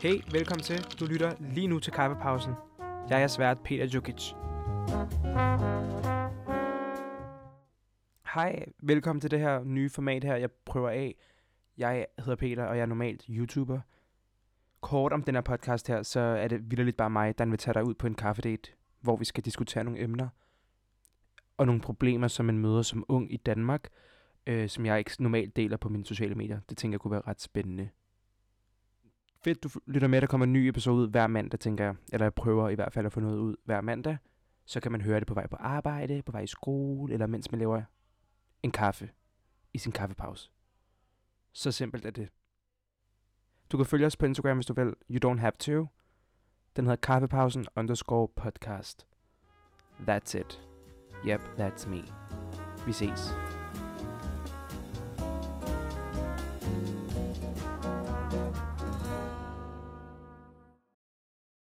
Hey, velkommen til. Du lytter lige nu til Kaffepausen. Jeg er svært Peter Jukic. Hej, velkommen til det her nye format her, jeg prøver af. Jeg hedder Peter, og jeg er normalt YouTuber. Kort om den her podcast her, så er det vildt bare mig, der vil tage dig ud på en kaffedate, hvor vi skal diskutere nogle emner og nogle problemer, som man møder som ung i Danmark, øh, som jeg ikke normalt deler på mine sociale medier. Det tænker jeg kunne være ret spændende. Fedt, du lytter med, der kommer en ny episode ud hver mandag, tænker jeg. Eller jeg prøver i hvert fald at få noget ud hver mandag. Så kan man høre det på vej på arbejde, på vej i skole, eller mens man laver en kaffe i sin kaffepause. Så simpelt er det. Du kan følge os på Instagram, hvis du vil. You don't have to. Den hedder kaffepausen underscore podcast. That's it. Yep, that's me. Vi ses.